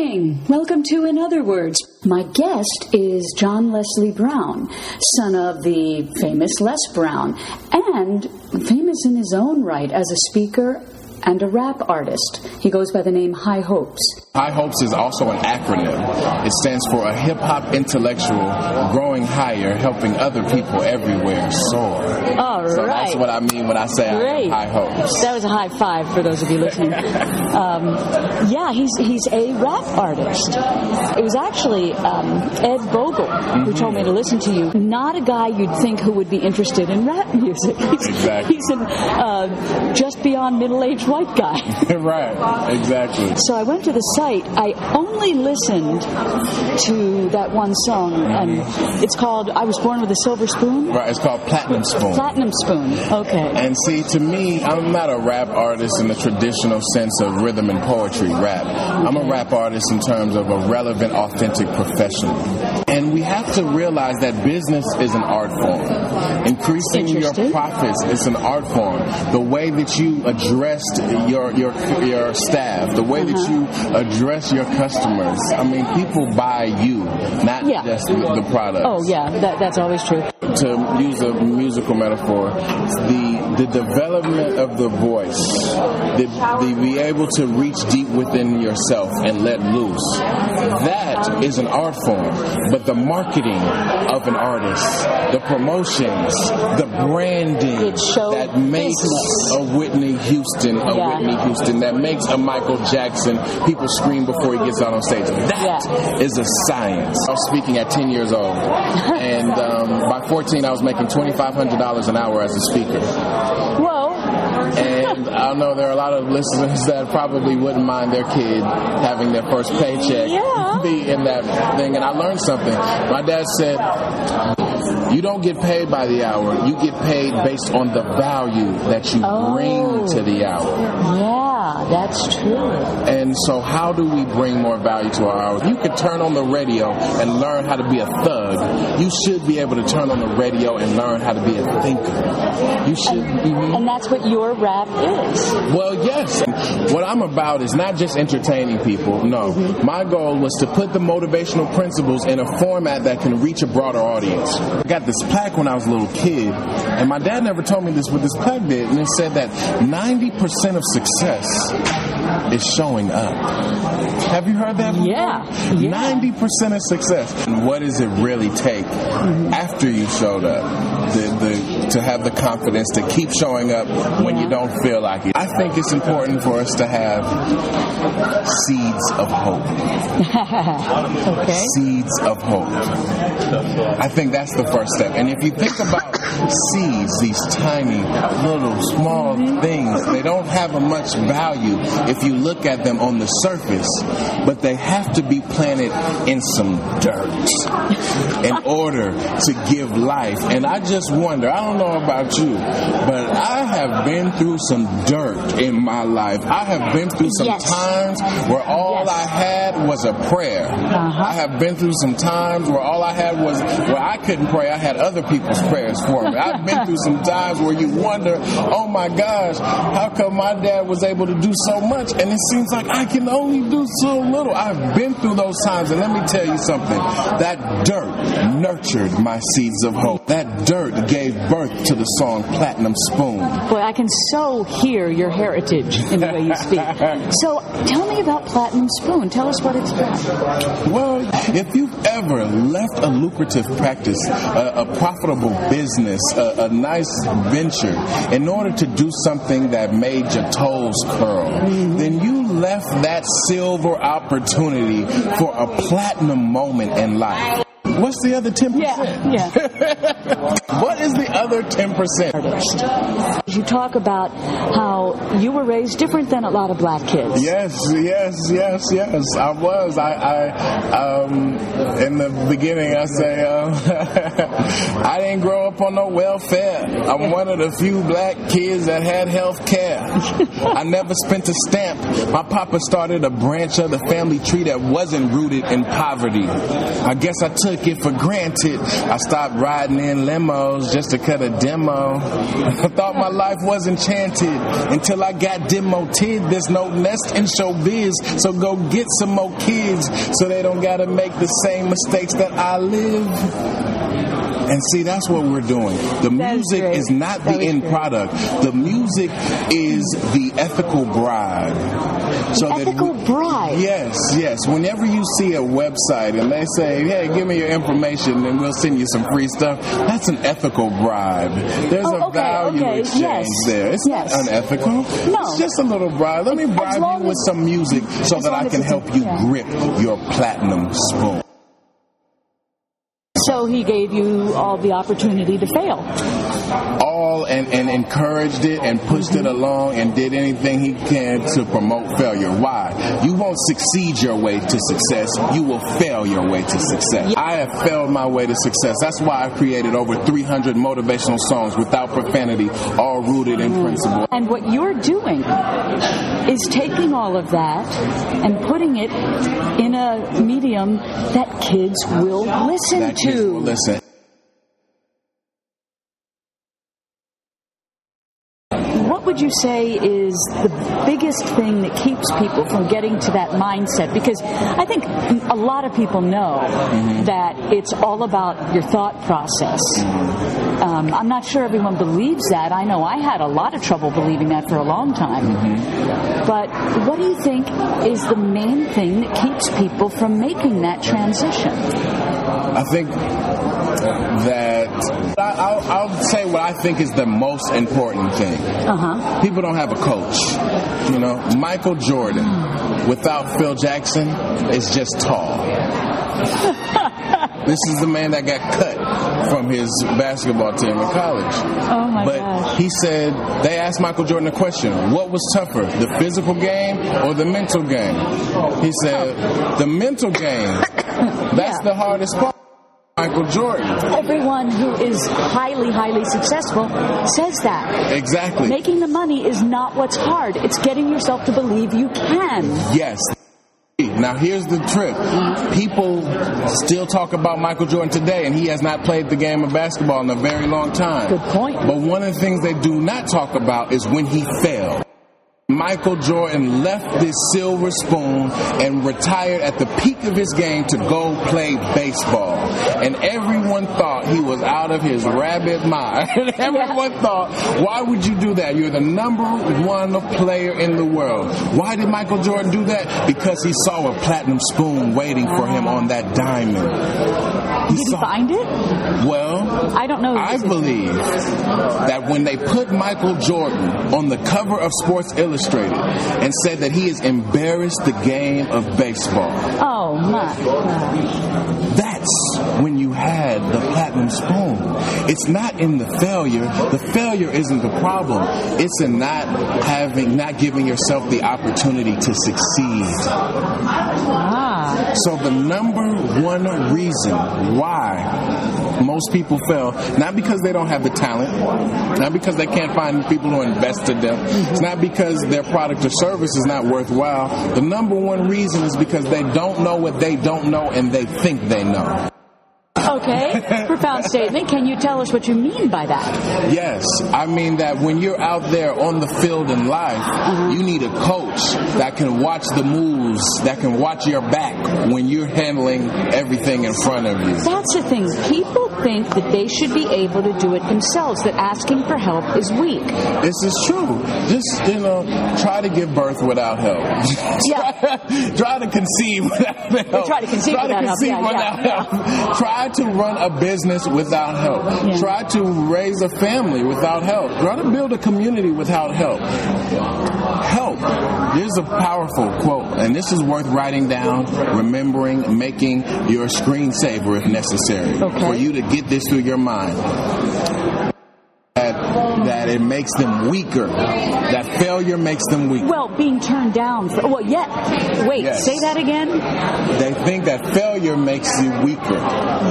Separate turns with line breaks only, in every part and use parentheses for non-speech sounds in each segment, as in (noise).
morning. Welcome to In Other Words. My guest is John Leslie Brown, son of the famous Les Brown, and famous in his own right as a speaker and a rap artist. He goes by the name High Hopes.
High Hopes is also an acronym. It stands for a hip hop intellectual growing higher, helping other people everywhere soar.
All
so
right.
that's what I mean when I say I
Great.
have high hopes.
That was a high five for those of you listening. (laughs) um, yeah, he's he's a rap artist. It was actually um, Ed Bogle who told me to listen to you. Not a guy you'd think who would be interested in rap (laughs) music. He's,
Exactly.
he's an uh, just beyond middle-aged white guy. (laughs)
right, exactly.
So I went to the site. I only listened to that one song, and it's called "I Was Born with a Silver Spoon."
Right, it's called Platinum Spoon.
Platinum Spoon. Okay.
And see, to me, I'm not a rap artist in the traditional sense of rhythm and poetry rap. I'm a rap artist in terms of a relevant, authentic professional. And we have to realize that business is an art form. Increasing your profits is an art form. The way that you addressed your your your staff, the way that uh-huh. you address your customers. I mean, people buy you, not
Yeah.
just the, the product
Oh yeah, that, that's always true.
to use a musical metaphor, the the development of the voice, the, the be able to reach deep within yourself and let loose, that is an art form. But the marketing of an artist, the promotions, the branding that makes a Whitney Houston a
Yeah.
Whitney Houston, that makes a Michael Jackson, people scream before he gets out on stage. That is
Yeah.
a science. I was speaking at 10 years old, (laughs) and um, by 14, I was making $2,500 an hour as a speaker.
Whoa.
And I know there are a lot of listeners that probably wouldn't mind their kid having their first paycheck
Yeah.
be in that thing. And I learned something. My dad said, you don't get paid by the hour. You get paid based on the value that you
Oh.
bring to the hour.
Yeah, that's true.
And so, how do we bring more value to our hours? You could turn on the radio and learn how to be a thug. You should be able to turn on the radio and learn how to be a thinker. You should. mhm.
And that's what your rap is.
Well, yes. What I'm about is not just entertaining people. No. My goal was to put the motivational principles in a format that can reach a broader audience. I got this plaque when I was a little kid, and my dad never told me this, but this plaque did, and it said that 90% of success is showing up. Have you heard that? before?
Yeah, yeah.
90% of success. And what does it really take mm-hmm. after you showed up? The, the, to have the confidence to keep showing up when you don't feel like it. I think it's important for us to have seeds of hope. (laughs)
Okay.
Seeds of hope. I think that's the first step. And if you think about seeds, these tiny, little, small mm-hmm. things, they don't have a much value if you look at them on the surface, but they have to be planted in some dirt in order to give life. And I just wonder, I don't know about you, but I have been through some dirt in my life. I have been through some
Yes.
times where all
Yes.
I had was a prayer.
Uh-huh.
I have been through some times where all I had was where I couldn't pray. I had other people's prayers for me. I've been through some times where you wonder, oh my gosh, how come my dad was able to do so much and it seems like I can only do so little. I've been through those times and let me tell you something. That dirt nurtured my seeds of hope. That dirt gave birth to the song Platinum Spoon.
Boy, I can so hear your heritage in the way you speak. (laughs) So tell me about Platinum Spoon. Tell us what it's about.
Well, if you've ever left a lucrative practice, a, a profitable business, a, a nice venture, in order to do something that made your toes curl, mm. Mm-hmm. then you left that silver opportunity for a platinum moment in life. What's the other 10%?
Yeah, yeah. (laughs)
What is the other 10%?
Artist. You talk about how you were raised different than a lot of black kids.
Yes, yes, yes, yes. I was. I, I um, in the beginning, I say, um, (laughs) I ain't grow up on no welfare. I'm one of the few black kids that had health care. (laughs) I never spent a stamp. My papa started a branch of the family tree that wasn't rooted in poverty. I guess I took it for granted. I stopped riding in limos just to cut a demo. I thought my life was enchanted until I got demoted. There's no nest in showbiz, so go get some more kids so they don't gotta make the same mistakes that I live. And see, that's what we're doing. The music is, is not that the end product. The music is the ethical bride.
So the ethical we, bride.
Yes, yes. Whenever you see a website and they say, "Hey, give me your information and we'll send you some free stuff," that's an ethical bribe. There's oh, a value okay. exchange yes. there. It's yes. not unethical. No, it's just a little bribe. Let me bribe you with some music so that I can help you yeah. grip your platinum spoon.
So he gave you all the opportunity to fail.
All and, and encouraged it and pushed mm-hmm. it along and did anything he can to promote failure. Why? You won't succeed your way to success. You will fail your way to success. I have failed my way to success. That's why I've created over 300 motivational songs without profanity, all rooted in mm. principle.
And what you're doing is taking all of that and putting it in a medium that kids will listen
that
to
to listen.
What would you say is the biggest thing that keeps people from getting to that mindset? Because I think a lot of people know mm-hmm. that it's all about your thought process. Um, I'm not sure everyone believes that. I know I had a lot of trouble believing that for a long time. Mm-hmm. But what do you think is the main thing that keeps people from making that transition?
I think that I'll, I'll, say what I think is the most important thing. Uh-huh. People don't have a coach. You know, Michael Jordan without Phil Jackson is just tall. (laughs) this is the man that got cut from his basketball team in college.
Oh my
but
gosh.
he said they asked Michael Jordan a question: What was tougher, the physical game or the mental game? He said, "The mental game. (coughs) That's yeah. the hardest part." Michael Jordan.
Everyone who is highly, highly successful says that.
Exactly.
Making the money is not what's hard. It's getting yourself to believe you can.
Yes. Now here's the trick. People still talk about Michael Jordan today, and he has not played the game of basketball in a very long time.
Good point.
But one of the things they do not talk about is when he failed. Michael Jordan left this silver spoon and retired at the peak of his game to go play baseball. And everyone thought he was out of his rabbit mind. (laughs) everyone thought, why would you do that? You're the number one player in the world. Why did Michael Jordan do that? Because he saw a platinum spoon waiting for him on that diamond.
He did he find it?
Well,
I don't know.
I believe that when they put Michael Jordan on the cover of Sports Illustrated, Illustrated and said that he has embarrassed the game of baseball.
Oh my
That's when you had the platinum spoon. It's not in the failure. The failure isn't the problem. It's in not having, not giving yourself the opportunity to succeed.
Ah.
So the number one reason why most people fail, not because they don't have the talent, not because they can't find people who invest in them, it's not because their product or service is not worthwhile. The number one reason is because they don't know what they don't know and they think they know.
Okay, profound statement. Can you tell us what you mean by that?
Yes, I mean that when you're out there on the field in life, uh-huh. you need a coach that can watch the moves, that can watch your back when you're handling everything in front of you.
That's the thing. People think that they should be able to do it themselves, that asking for help is weak.
This is true. Just, you know, try to give birth without help. (laughs)
yeah.
try to conceive without help.
Try to conceive
try
without
to conceive
help.
Without yeah, help. Try to run a business without help. Try to raise a family without help. Try to build a community without help. Help. Here's a powerful quote, and this is worth writing down, remembering, making your screensaver if necessary
okay.
for you to get this through your mind. That, that it makes them weaker. That failure makes them weaker.
Well, being turned down. For, well, yeah. Wait,
Yes.
say that again.
They think that failure makes you weaker.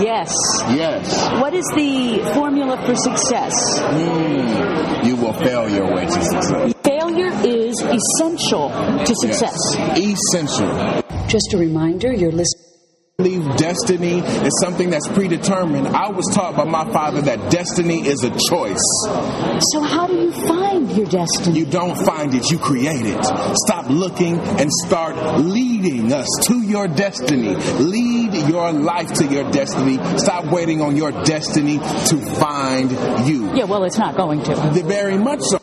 Yes.
Yes.
What is the formula for success?
Mm, you will fail your way to success.
Failure is essential to success.
Yes. Essential.
Just a reminder, you're listening.
Believe destiny is something that's predetermined. I was taught by my father that destiny is a choice.
So, how do you find your destiny?
You don't find it, you create it. Stop looking and start leading us to your destiny. Lead your life to your destiny. Stop waiting on your destiny to find you.
yeah, well, it's not going to.
Very much so.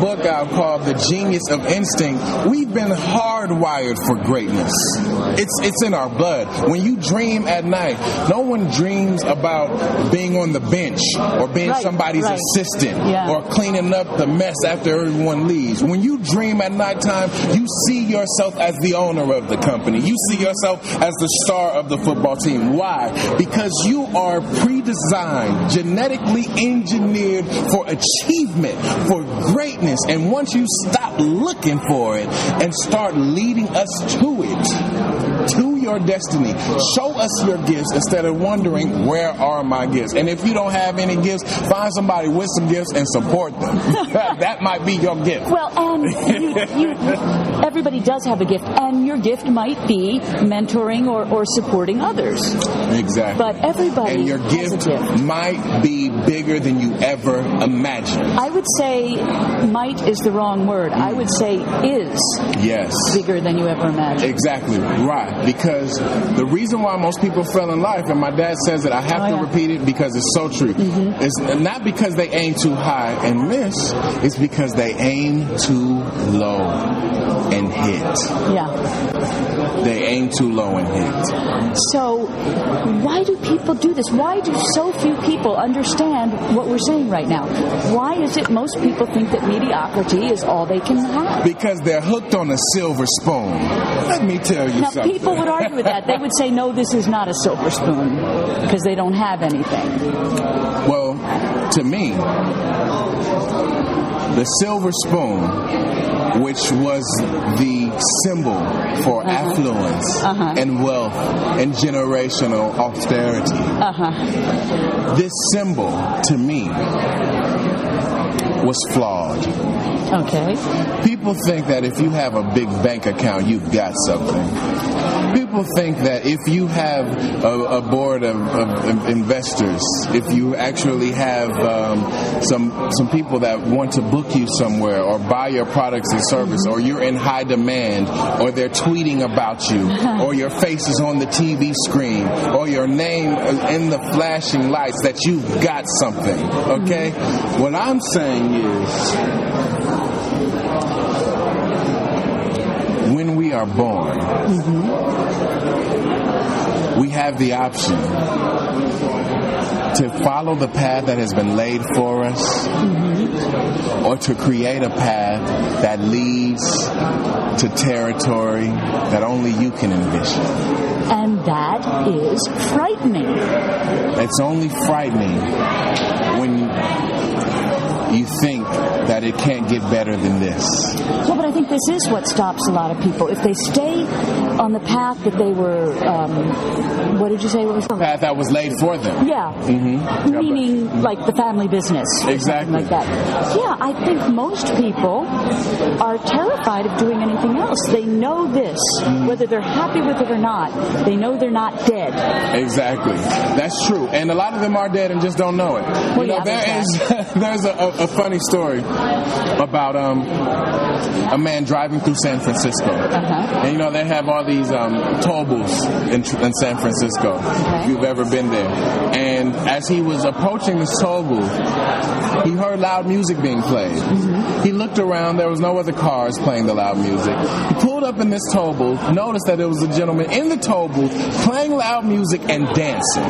Book out called The Genius of Instinct. We've been hardwired for greatness. It's it's in our blood. When you dream at night, no one dreams about being on the bench or being
Right,
somebody's
right.
assistant
Yeah.
or cleaning up the mess after everyone leaves. When you dream at nighttime, you see yourself as the owner of the company. You see yourself as the star of the football team. Why? Because you are pre-designed, genetically engineered for achievement, for greatness. And once you stop looking for it and start leading us to it, to your destiny, show us your gifts instead of wondering where are my gifts. And if you don't have any gifts, find somebody with some gifts and support them. (laughs) that might be your gift.
Well, and you, you, everybody does have a gift, and your gift might be mentoring or, or supporting others.
Exactly.
But everybody
and your gift,
gift.
might be bigger than you ever imagined.
I would say might is the wrong word. I would say is
Yes.
bigger than you ever imagined.
Exactly right. Because the reason why most people fail in life, and my dad says that I have
Oh,
to
yeah.
repeat it because it's so true, mm-hmm. is not because they aim too high and miss. It's because they aim too low and hit.
Yeah.
They aim too low and hit.
So, why do people do this? Why do so few people understand what we're saying right now? Why is it most people think that mediocrity is all they can have?
Because they're hooked on a silver spoon. Let me tell you
Now,
something.
people would argue with that. They would say, no, this is not a silver spoon because they don't have anything.
Well, to me, the silver spoon, which was the symbol for affluence
Uh-huh.
and wealth and generational austerity,
Uh huh.
this symbol to me was flawed.
Okay.
People think that if you have a big bank account, you've got something. People think that if you have a, a board of, of investors, if you actually have um, some some people that want to book you somewhere or buy your products and service, or you're in high demand, or they're tweeting about you, (laughs) or your face is on the TV screen, or your name is in the flashing lights, that you've got something. Okay, what I'm saying is. when we are born, we have the option to follow the path that has been laid for us or to create a path that leads to territory that only you can envision.
And that is frightening.
It's only frightening when you think that it can't get better than this.
Well, but I think this is what stops a lot of people. If they stay on the path that they were, um, what did you say? What was
Path that was laid for them.
Yeah.
Mm-hmm.
Meaning like the family business.
Exactly.
Like that. Yeah, I think most people are terrified of doing anything else. They know this,
Mm-hmm.
whether they're happy with it or not. They know they're not dead.
Exactly. That's true. And a lot of them are dead and just don't know it. you know,
yeah, there's (laughs)
there's a, a, a funny story about um, a man driving through San Francisco.
Uh-huh.
And you know, they have all these um, toll booths in, in San Francisco, if you've ever been there. And as he was approaching this toll booth, he heard loud music being played.
Mm-hmm.
He looked around, there was no other cars playing the loud music. He pulled up in this toll booth, noticed that there was a gentleman in the toll booth playing loud music and dancing.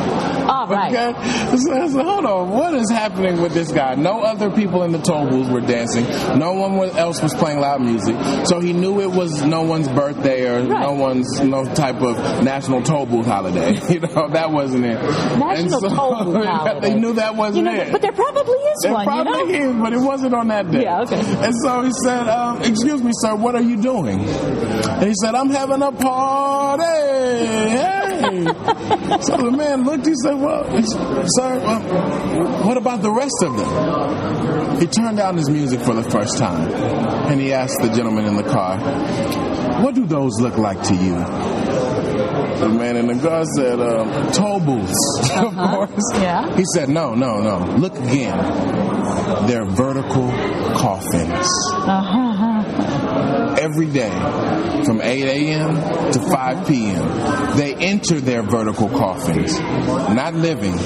All right.
Okay? So hold on, what is happening with this guy? No other people in the toll booth were dancing. No one else was playing loud music. So he knew it was no one's birthday or right. no one's no type of national toll booth holiday. (laughs) you know, that wasn't it.
National so, toll (laughs) booth holiday.
They knew that wasn't
you know,
it.
But there probably is
there
one.
probably
you know?
is, but it wasn't on that day.
Yeah, okay.
And so he said, um, "Excuse me, sir, what are you doing?" And he said, "I'm having a party." (laughs) So the man looked. He said, "Well, sir, um, what about the rest of them?" He turned down his music for the first time, and he asked the gentleman in the car, "What do those look like to you?" The man in the car said, uh, toll booths, (laughs) uh-huh. of course.
Yeah.
He said, no, no, no. Look again. They're vertical coffins.
Uh-huh
every day from 8 a.m. to 5 p.m. They enter their vertical coffins, not living,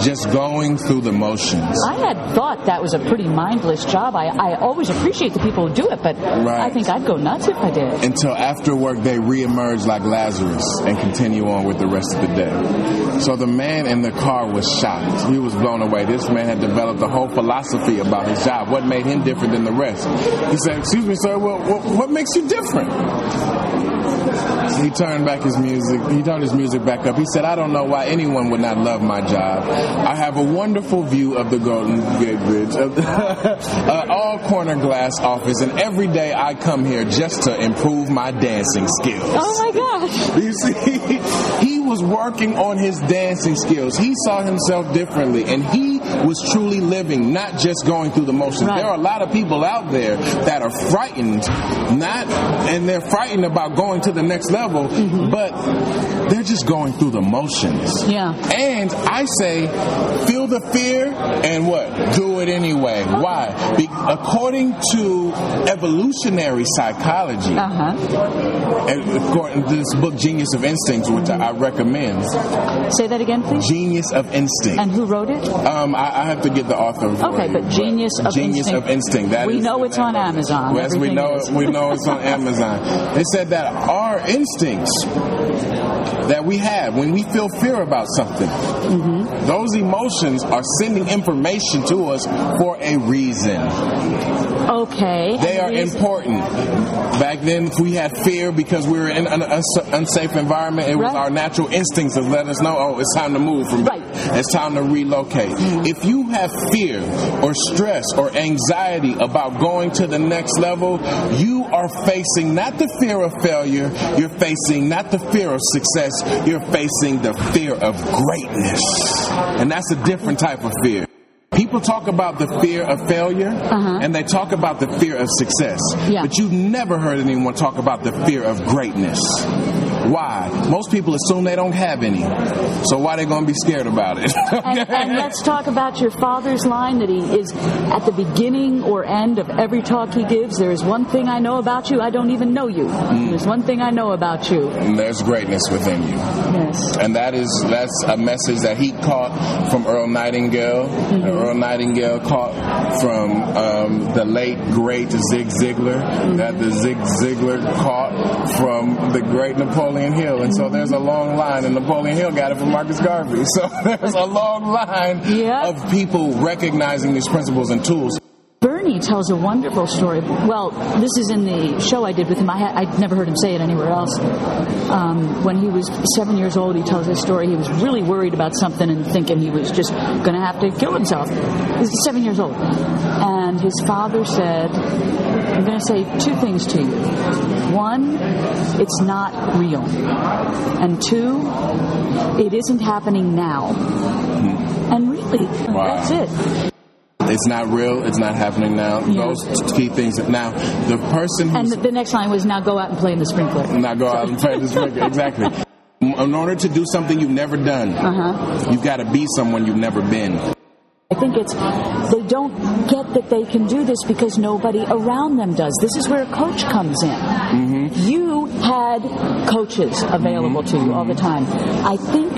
just going through the motions.
I had thought that was a pretty mindless job. I, I always appreciate the people who do it, but right. I think I'd go nuts if I did.
Until after work, they reemerge like Lazarus and continue on with the rest of the day. So the man in the car was shocked. He was blown away. This man had developed a whole philosophy about his job. What made him different than the rest? He said, Excuse me, sir, well, what makes you different? He turned back his music. He turned his music back up. He said, "I don't know why anyone would not love my job. I have a wonderful view of the Golden Gate Bridge, (laughs) uh, all corner glass office, and every day I come here just to improve my dancing skills."
Oh my gosh! (laughs)
You see, he was working on his dancing skills. He saw himself differently, and he was truly living, not just going through the motions. Right. There are a lot of people out there that are frightened, not, and they're frightened about going to the next level, mm-hmm. but they're just going through the motions.
Yeah.
And I say, feel the fear and what? Do it anyway. Okay. Why? Be- according to evolutionary psychology,
uh-huh.
according to this book, Genius of Instincts, which I, I recommend.
Say that again, please.
Genius of Instinct.
And who wrote it?
Um, I, I, have to get the author.
okay,
you,
but Genius
but
of
Genius
Instinct.
of Instinct. That
we know it's on Amazon.
Yes, we know.
Is.
We know it's on Amazon. They said that our instincts that we have when we feel fear about something, mm-hmm. those emotions are sending information to us for a reason.
Okay.
They are important. Back then, if we had fear because we were in an unsafe environment, it was our natural instincts that let us know, oh, it's time to move from
right.
It's time to relocate. If you have fear or stress or anxiety about going to the next level, you are facing not the fear of failure, you're facing not the fear of success, you're facing the fear of greatness. And that's a different type of fear. People talk about the fear of failure uh-huh. and they talk about the fear of success.
Yeah.
But you've never heard anyone talk about the fear of greatness. Why? Most people assume they don't have any. So why are they going to be scared about it? (laughs)
and, and, let's talk about your father's line that he is at the beginning or end of every talk he gives. There is one thing I know about you. I don't even know you. Mm. There's one thing I know about you.
And there's greatness within you.
Yes.
And that is that's a message that he caught from Earl Nightingale. Mm-hmm. Earl Nightingale caught from um, the late great Zig Ziglar. Mm-hmm. That the Zig Ziglar caught from the great Napoleon Napoleon Hill. And so there's a long line, and Napoleon Hill got it from Marcus Garvey. (laughs) So there's a long line
yep.
of people recognizing these principles and tools.
Bernie tells a wonderful story. Well, this is in the show I did with him. I had, I'd never heard him say it anywhere else. Um, when he was seven years old, he tells his story. He was really worried about something and thinking he was just going to have to kill himself. He's seven years old. And his father said, I'm going to say two things to you. One, it's not real. And two, it isn't happening now. And really, wow. that's it.
It's not real. It's not happening now. Yeah. Those key things. Now, the person
and the next line was now go out and play in the sprinkler.
Now go out and play in the sprinkler. Exactly. (laughs) In order to do something you've never done, uh-huh. you've got to be someone you've never been.
I think it's they don't get that they can do this because nobody around them does. This is where a coach comes in.
Mm-hmm.
You had coaches available mm-hmm. to you all the time. I think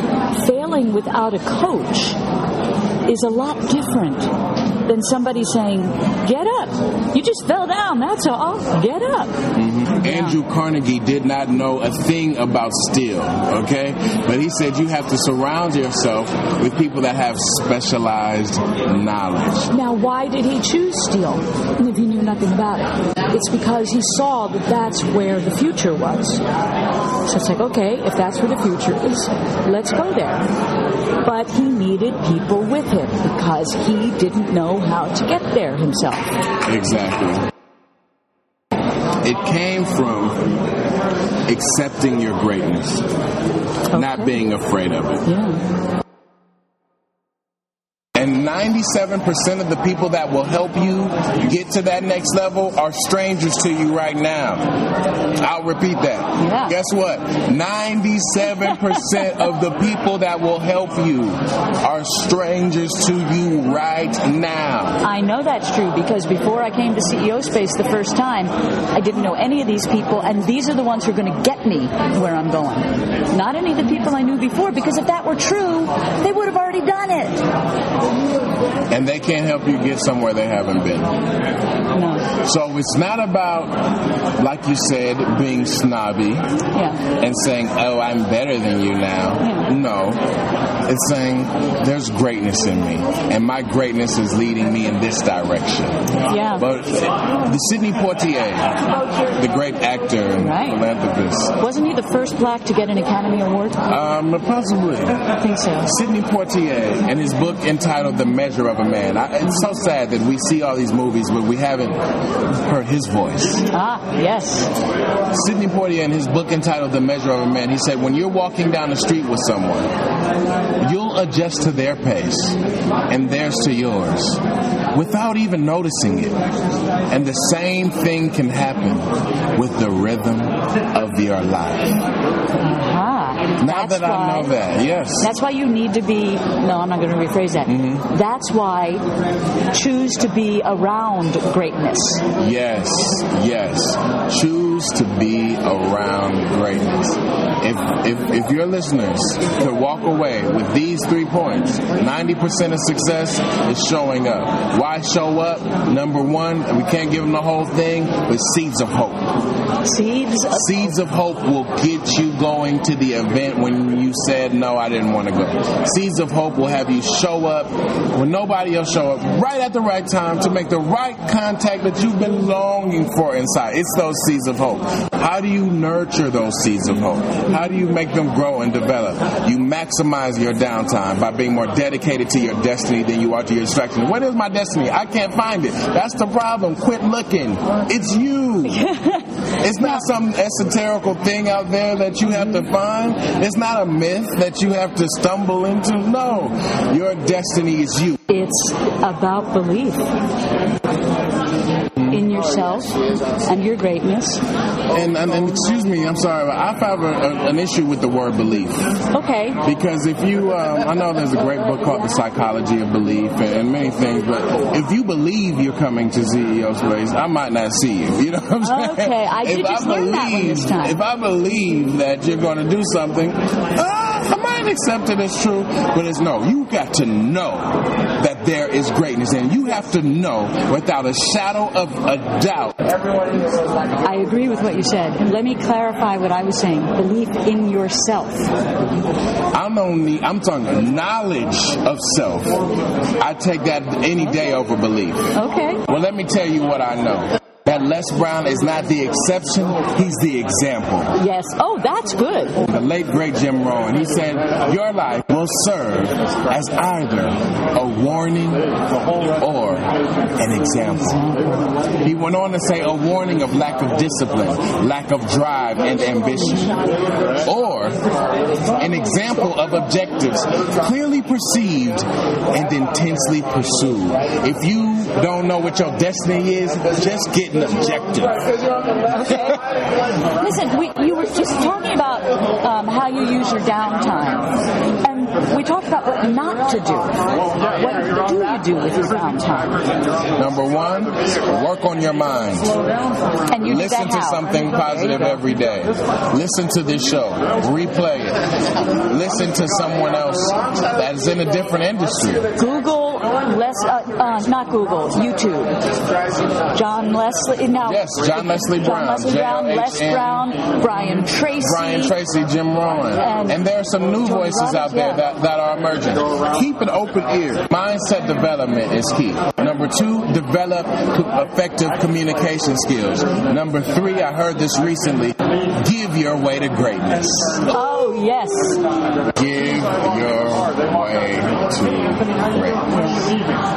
failing without a coach is a lot different than somebody saying, "Get up! You just fell down. That's all. Get up."
Mm-hmm. Andrew Carnegie did not know a thing about steel. Okay, but he said you have to surround yourself with people that have specialized knowledge.
Now, why did he choose steel if he knew nothing about it? It's because he saw that that's where the future was. So it's like, okay, if that's where the future is, let's go there. But he needed people with him because he didn't know how to get there himself.
Exactly. It came from accepting your greatness, okay. not being afraid of it.
Yeah.
97% of the people that will help you get to that next level are strangers to you right now. I'll repeat that.
Yeah.
Guess what? 97% of the people that will help you are strangers to you right now.
I know that's true because before I came to CEO Space the first time, I didn't know any of these people, and these are the ones who are going to get me where I'm going. Not any of the people I knew before, because if that were true, they would have already done it
and they can't help you get somewhere they haven't been.
No.
So it's not about, like you said, being snobby
yeah.
and saying, "Oh, I'm better than you now."
Yeah.
No, it's saying there's greatness in me, and my greatness is leading me in this direction.
Yeah.
But the Sidney Poitier, the great actor and
right.
philanthropist,
wasn't he the first black to get an Academy Award?
Um, possibly.
I think so.
Sidney Poitier, and his book entitled "The Measure of a Man." I, it's so sad that we see all these movies, but we haven't heard his voice.
Ah, yes.
Sidney Poitier, in his book entitled "The Measure of a Man," he said, "When you're walking down the street with someone." someone, you'll adjust to their pace and theirs to yours without even noticing it. And the same thing can happen with the rhythm of your life.
Uh-huh.
Now
that's
that
why,
I know that, yes.
That's why you need to be, no, I'm not going to rephrase that.
Mm-hmm.
That's why choose to be around greatness.
Yes, yes. Choose to be around greatness. If, if, if your listeners could walk away with these three points, 90% of success is showing up. Why show up? Number one, we can't give them the whole thing, but seeds of hope.
Seeds of
Seeds of hope will get you going to the event when you said, no, I didn't want to go. Seeds of hope will have you show up when nobody else show up right at the right time to make the right contact that you've been longing for inside. It's those seeds of hope. How do you nurture those seeds of hope? How do you make them grow and develop? You maximize your downtime by being more dedicated to your destiny than you are to your distraction. What is my destiny? I can't find it. That's the problem. Quit looking. It's you. (laughs) it's not some esoterical thing out there that you have to find. It's not a myth that you have to stumble into. No. Your destiny is you.
It's about belief yourself and your greatness.
And, and, and excuse me, I'm sorry, but I have a, a, an issue with the word belief.
Okay.
Because if you, um, I know there's a great book called The Psychology of Belief and, and, many things, but if you believe you're coming to CEO Space, I might not see you. You know what I'm saying?
Okay, I did
if
just
I
learn
believe,
that one this time.
If I believe that you're going to do something, uh, I might accept it as true, but it's no. You got to know that there is greatness, and you have to know without a shadow of a doubt.
I agree with what you said. Let me clarify what I was saying. Belief in yourself.
I'm only I'm talking knowledge of self. I take that any day over belief.
Okay.
Well, let me tell you what I know that Les Brown is not the exception, he's the example.
Yes. Oh, that's good.
The late great Jim Rohn, he said, Your life will serve as either a warning or an example. He went on to say a warning of lack of discipline, lack of drive and ambition, or an example of objectives clearly perceived and intensely pursued. If you don't know what your destiny is, just get an objective.
Okay. (laughs) Listen, we, you were just talking about um, how you use your downtime. And we talked about what not to do. What do you do with your downtime?
Number one, work on your mind.
And you
Listen to
how?
something positive every day. Listen to this show. Replay it. Listen to someone else that is in a different industry.
Google Les, uh, uh, not Google, YouTube. John Leslie. Now,
yes, John Leslie Brown.
John Leslie Brown, Les Brown, Brian Tracy.
Brian Tracy, Jim Rohn. And, and there are some new John voices out there yeah. that, that are emerging. Keep an open ear. Mindset development is key. Number two, develop effective communication skills. Number three, I heard this recently give your way to greatness.
Oh, yes.
Give your way to greatness.